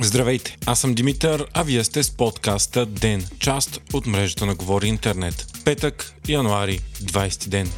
Здравейте, аз съм Димитър, а вие сте с подкаста ДЕН, част от мрежата на Говори Интернет. Петък, януари, 20 ден.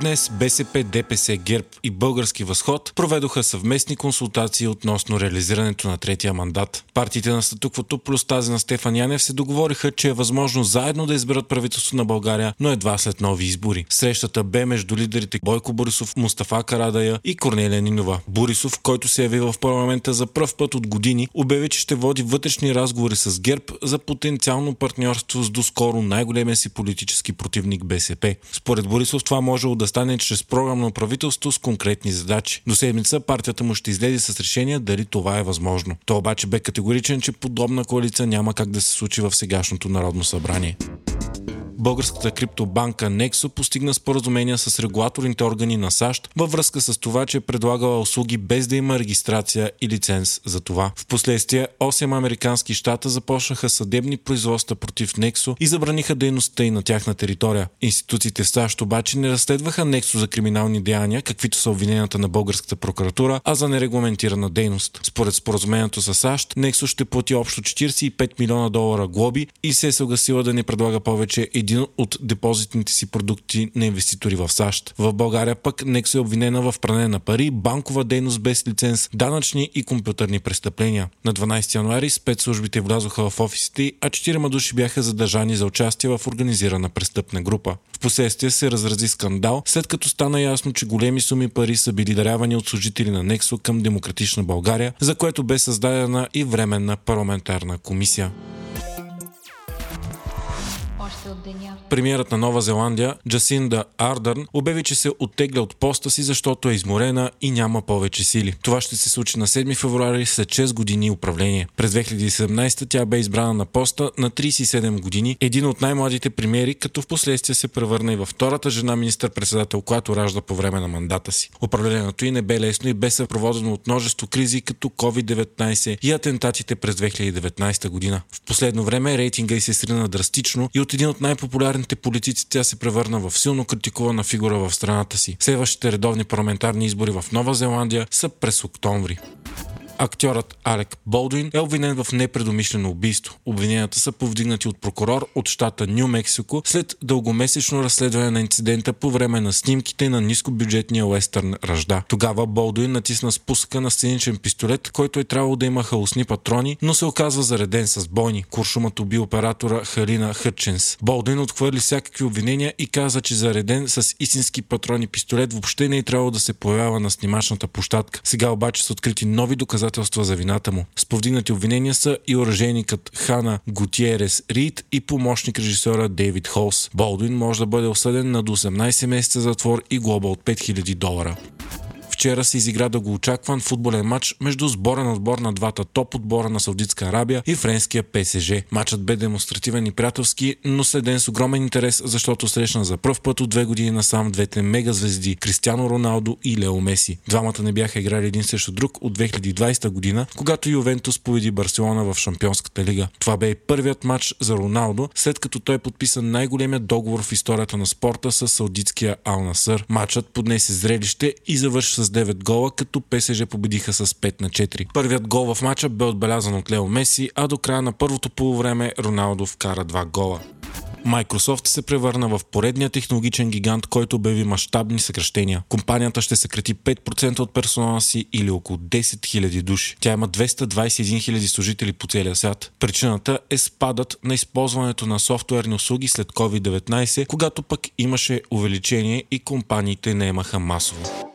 Днес БСП, ДПС, ГЕРБ и Български възход проведоха съвместни консултации относно реализирането на третия мандат. Партиите на статуквото плюс тази на Стефан Янев се договориха, че е възможно заедно да изберат правителство на България, но едва след нови избори. Срещата бе между лидерите Бойко Борисов, Мустафа Карадая и Корнелия Нинова. Борисов, който се яви в парламента за пръв път от години, обяви, че ще води вътрешни разговори с ГЕРБ за потенциално партньорство с доскоро най-големия си политически противник БСП. Според Борисов това може да стане чрез програмно правителство с конкретни задачи. До седмица партията му ще излезе с решение дали това е възможно. Той обаче бе категоричен, че подобна коалиция няма как да се случи в сегашното Народно събрание българската криптобанка Nexo постигна споразумения с регулаторните органи на САЩ във връзка с това, че е предлагала услуги без да има регистрация и лиценз за това. Впоследствие 8 американски щата започнаха съдебни производства против Nexo и забраниха дейността и на тяхна територия. Институциите в САЩ обаче не разследваха Nexo за криминални деяния, каквито са обвиненията на българската прокуратура, а за нерегламентирана дейност. Според споразумението с САЩ, Nexo ще плати общо 45 милиона долара глоби и се е съгласила да не предлага повече един един от депозитните си продукти на инвеститори в САЩ. В България пък Нексо е обвинена в пране на пари, банкова дейност без лиценз, данъчни и компютърни престъпления. На 12 януари спецслужбите влязоха в офисите, а четирима души бяха задържани за участие в организирана престъпна група. Впоследствие се разрази скандал, след като стана ясно, че големи суми пари са били дарявани от служители на Нексо към Демократична България, за което бе създадена и временна парламентарна комисия от деня. Премиерът на Нова Зеландия, Джасинда Ардърн, обяви, че се оттегля от поста си, защото е изморена и няма повече сили. Това ще се случи на 7 февруари след 6 години управление. През 2017 тя бе избрана на поста на 37 години, един от най-младите премиери, като в последствие се превърна и във втората жена министър-председател, която ражда по време на мандата си. Управлението й не бе лесно и бе съпроводено от множество кризи, като COVID-19 и атентатите през 2019 година. В последно време рейтинга й се срина драстично и от един от най-популярните политици тя се превърна в силно критикувана фигура в страната си. Следващите редовни парламентарни избори в Нова Зеландия са през октомври. Актьорът Алек Болдуин е обвинен в непредомишлено убийство. Обвиненията са повдигнати от прокурор от щата Нью Мексико след дългомесечно разследване на инцидента по време на снимките на нискобюджетния уестърн Ръжда. Тогава Болдуин натисна спуска на сценичен пистолет, който е трябвало да има хаосни патрони, но се оказва зареден с бойни. Куршумът уби оператора Халина Хътченс. Болдуин отхвърли всякакви обвинения и каза, че зареден с истински патрони пистолет въобще не е трябвало да се появява на снимачната площадка. Сега обаче са открити нови доказателства доказателства за вината му. С повдигнати обвинения са и оръжейникът Хана Гутиерес Рид и помощник режисьора Дейвид Холс. Болдуин може да бъде осъден на до 18 месеца затвор и глоба от 5000 долара. Вчера се изигра да го очакван футболен матч между сбора на отбор на двата топ отбора на Саудитска Арабия и френския ПСЖ. Матчът бе демонстративен и приятелски, но следен с огромен интерес, защото срещна за първ път от две години насам двете мегазвезди Кристиано Роналдо и Лео Меси. Двамата не бяха играли един срещу друг от 2020 година, когато Ювентус победи Барселона в Шампионската лига. Това бе и първият матч за Роналдо, след като той подписа най-големия договор в историята на спорта с саудитския Ал Насър. Матчът поднесе зрелище и завърши с 9 гола, като ПСЖ победиха с 5 на 4. Първият гол в матча бе отбелязан от Лео Меси, а до края на първото полувреме Роналдо вкара 2 гола. Microsoft се превърна в поредния технологичен гигант, който обяви мащабни съкръщения. Компанията ще съкрати 5% от персонала си или около 10 000 души. Тя има 221 000 служители по целия свят. Причината е спадът на използването на софтуерни услуги след COVID-19, когато пък имаше увеличение и компаниите не имаха масово.